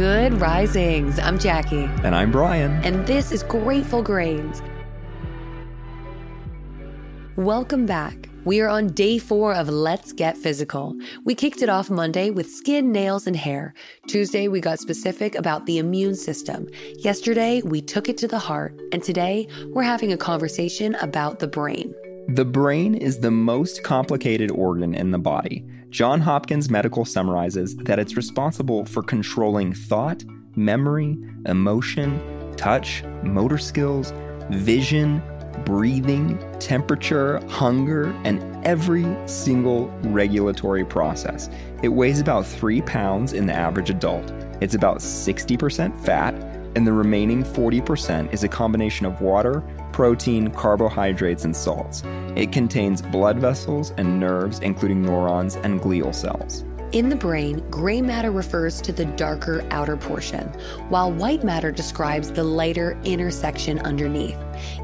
Good risings. I'm Jackie. And I'm Bryan. And this is Grateful Grains. Welcome back. We are on day four of Let's Get Physical. We kicked it off Monday with skin, nails, and hair. Tuesday, we got specific about the immune system. Yesterday, we took it to the heart. And today, we're having a conversation about the brain. The brain is the most complicated organ in the body. John Hopkins Medical summarizes that it's responsible for controlling thought, memory, emotion, touch, motor skills, vision, breathing, temperature, hunger, and every single regulatory process. It weighs about three pounds in the average adult. It's about 60% fat, and the remaining 40% is a combination of water, protein, carbohydrates, and salts. It contains blood vessels and nerves, including neurons and glial cells. In the brain, gray matter refers to the darker outer portion, while white matter describes the lighter inner section underneath.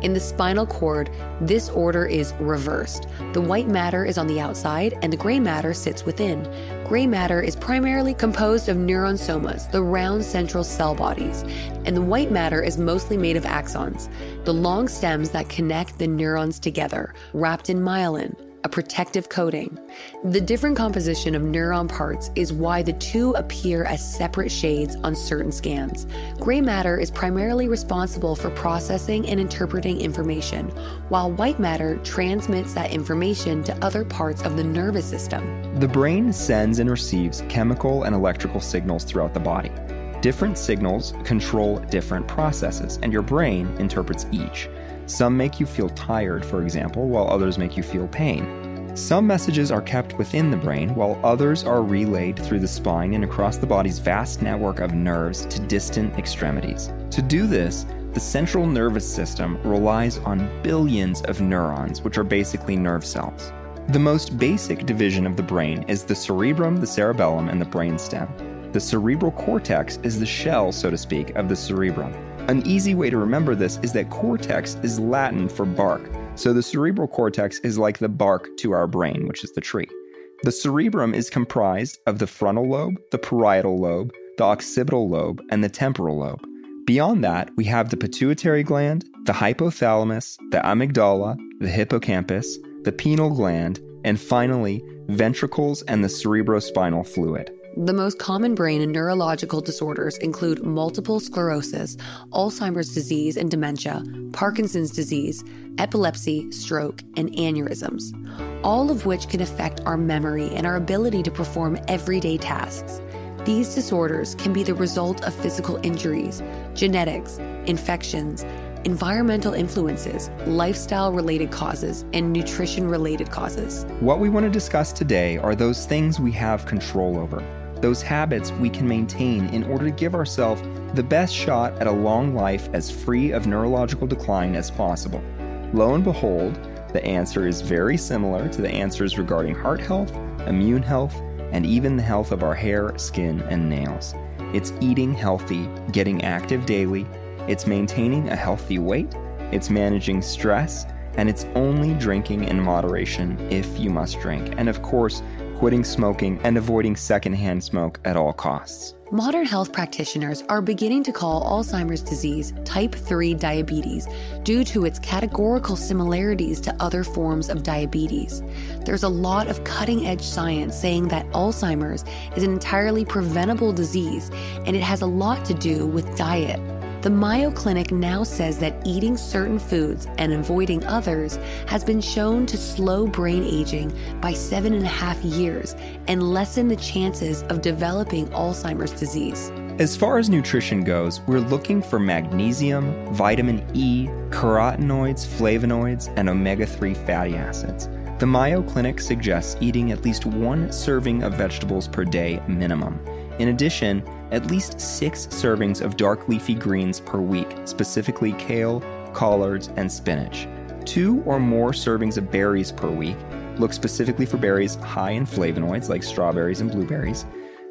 In the spinal cord, this order is reversed. The white matter is on the outside and the gray matter sits within. Gray matter is primarily composed of neuron somas, the round central cell bodies, and the white matter is mostly made of axons, the long stems that connect the neurons together, wrapped in myelin a protective coating. The different composition of neuron parts is why the two appear as separate shades on certain scans. Gray matter is primarily responsible for processing and interpreting information, while white matter transmits that information to other parts of the nervous system. The brain sends and receives chemical and electrical signals throughout the body. Different signals control different processes, and your brain interprets each. Some make you feel tired, for example, while others make you feel pain. Some messages are kept within the brain, while others are relayed through the spine and across the body's vast network of nerves to distant extremities. To do this, the central nervous system relies on billions of neurons, which are basically nerve cells. The most basic division of the brain is the cerebrum, the cerebellum, and the brainstem. The cerebral cortex is the shell, so to speak, of the cerebrum. An easy way to remember this is that cortex is Latin for bark, so the cerebral cortex is like the bark to our brain, which is the tree. The cerebrum is comprised of the frontal lobe, the parietal lobe, the occipital lobe, and the temporal lobe. Beyond that, we have the pituitary gland, the hypothalamus, the amygdala, the hippocampus, the pineal gland, and finally, ventricles and the cerebrospinal fluid. The most common brain and neurological disorders include multiple sclerosis, Alzheimer's disease and dementia, Parkinson's disease, epilepsy, stroke, and aneurysms, all of which can affect our memory and our ability to perform everyday tasks. These disorders can be the result of physical injuries, genetics, infections, environmental influences, lifestyle related causes, and nutrition related causes. What we want to discuss today are those things we have control over those habits we can maintain in order to give ourselves the best shot at a long life as free of neurological decline as possible. Lo and behold, the answer is very similar to the answers regarding heart health, immune health, and even the health of our hair, skin, and nails. It's eating healthy, getting active daily, it's maintaining a healthy weight, it's managing stress, and it's only drinking in moderation if you must drink. And of course, quitting smoking, and avoiding secondhand smoke at all costs. Modern health practitioners are beginning to call Alzheimer's disease type 3 diabetes due to its categorical similarities to other forms of diabetes. There's a lot of cutting edge science saying that Alzheimer's is an entirely preventable disease and it has a lot to do with diet. The Mayo Clinic now says that eating certain foods and avoiding others has been shown to slow brain aging by seven and a half years and lessen the chances of developing Alzheimer's disease. As far as nutrition goes, we're looking for magnesium, vitamin E, carotenoids, flavonoids, and omega 3 fatty acids. The Mayo Clinic suggests eating at least one serving of vegetables per day minimum. In addition, at least six servings of dark leafy greens per week, specifically kale, collards, and spinach. Two or more servings of berries per week. Look specifically for berries high in flavonoids like strawberries and blueberries.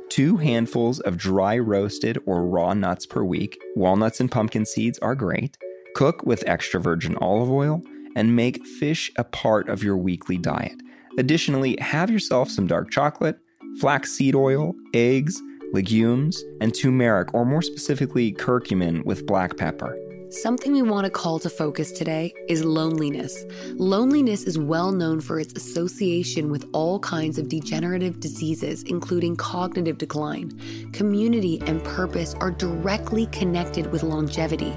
Two handfuls of dry roasted or raw nuts per week. Walnuts and pumpkin seeds are great. Cook with extra virgin olive oil and make fish a part of your weekly diet. Additionally, have yourself some dark chocolate, flaxseed oil, eggs, legumes, and turmeric, or more specifically, curcumin with black pepper. Something we want to call to focus today is loneliness. Loneliness is well known for its association with all kinds of degenerative diseases, including cognitive decline. Community and purpose are directly connected with longevity.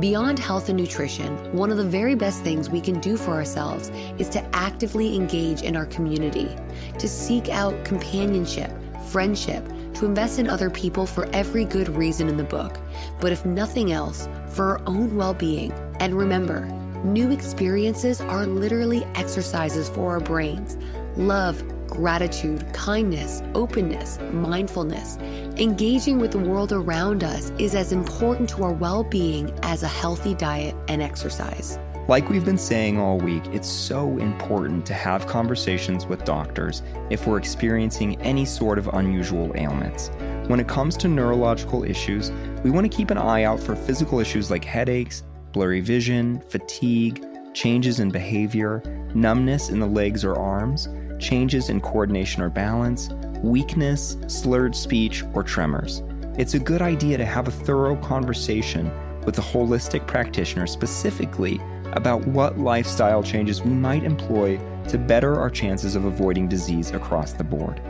Beyond health and nutrition, one of the very best things we can do for ourselves is to actively engage in our community, to seek out companionship, friendship, invest in other people for every good reason in the book. But if nothing else, for our own well being. And remember, new experiences are literally exercises for our brains. Love, gratitude, kindness, openness, mindfulness. Engaging with the world around us is as important to our well being as a healthy diet and exercise. Like we've been saying all week, it's so important to have conversations with doctors if we're experiencing any sort of unusual ailments. When it comes to neurological issues, we want to keep an eye out for physical issues like headaches, blurry vision, fatigue, changes in behavior, numbness in the legs or arms, changes in coordination or balance, weakness, slurred speech, or tremors. It's a good idea to have a thorough conversation with a holistic practitioner specifically about what lifestyle changes we might employ to better our chances of avoiding disease across the board.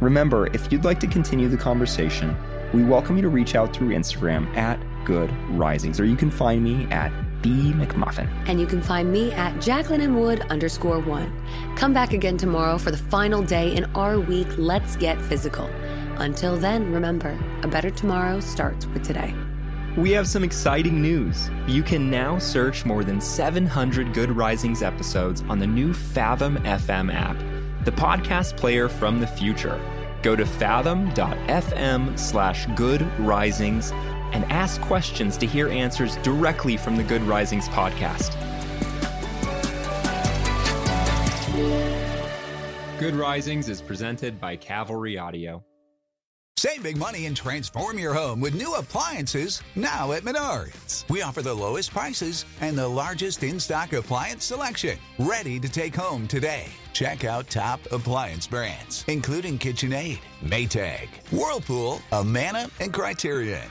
Remember, if you'd like to continue the conversation, we welcome you to reach out through Instagram at Good Risings, or you can find me at B McMuffin. And you can find me at Jacqueline and Wood underscore one. Come back again tomorrow for the final day in our week, Let's Get Physical. Until then, remember, a better tomorrow starts with today. We have some exciting news. You can now search more than 700 Good Risings episodes on the new Fathom FM app, the podcast player from the future. Go to fathom.fm slash good risings and ask questions to hear answers directly from the Good Risings podcast. Good Risings is presented by Cavalry Audio. Save big money and transform your home with new appliances now at Menards. We offer the lowest prices and the largest in stock appliance selection. Ready to take home today. Check out top appliance brands, including KitchenAid, Maytag, Whirlpool, Amana, and Criterion.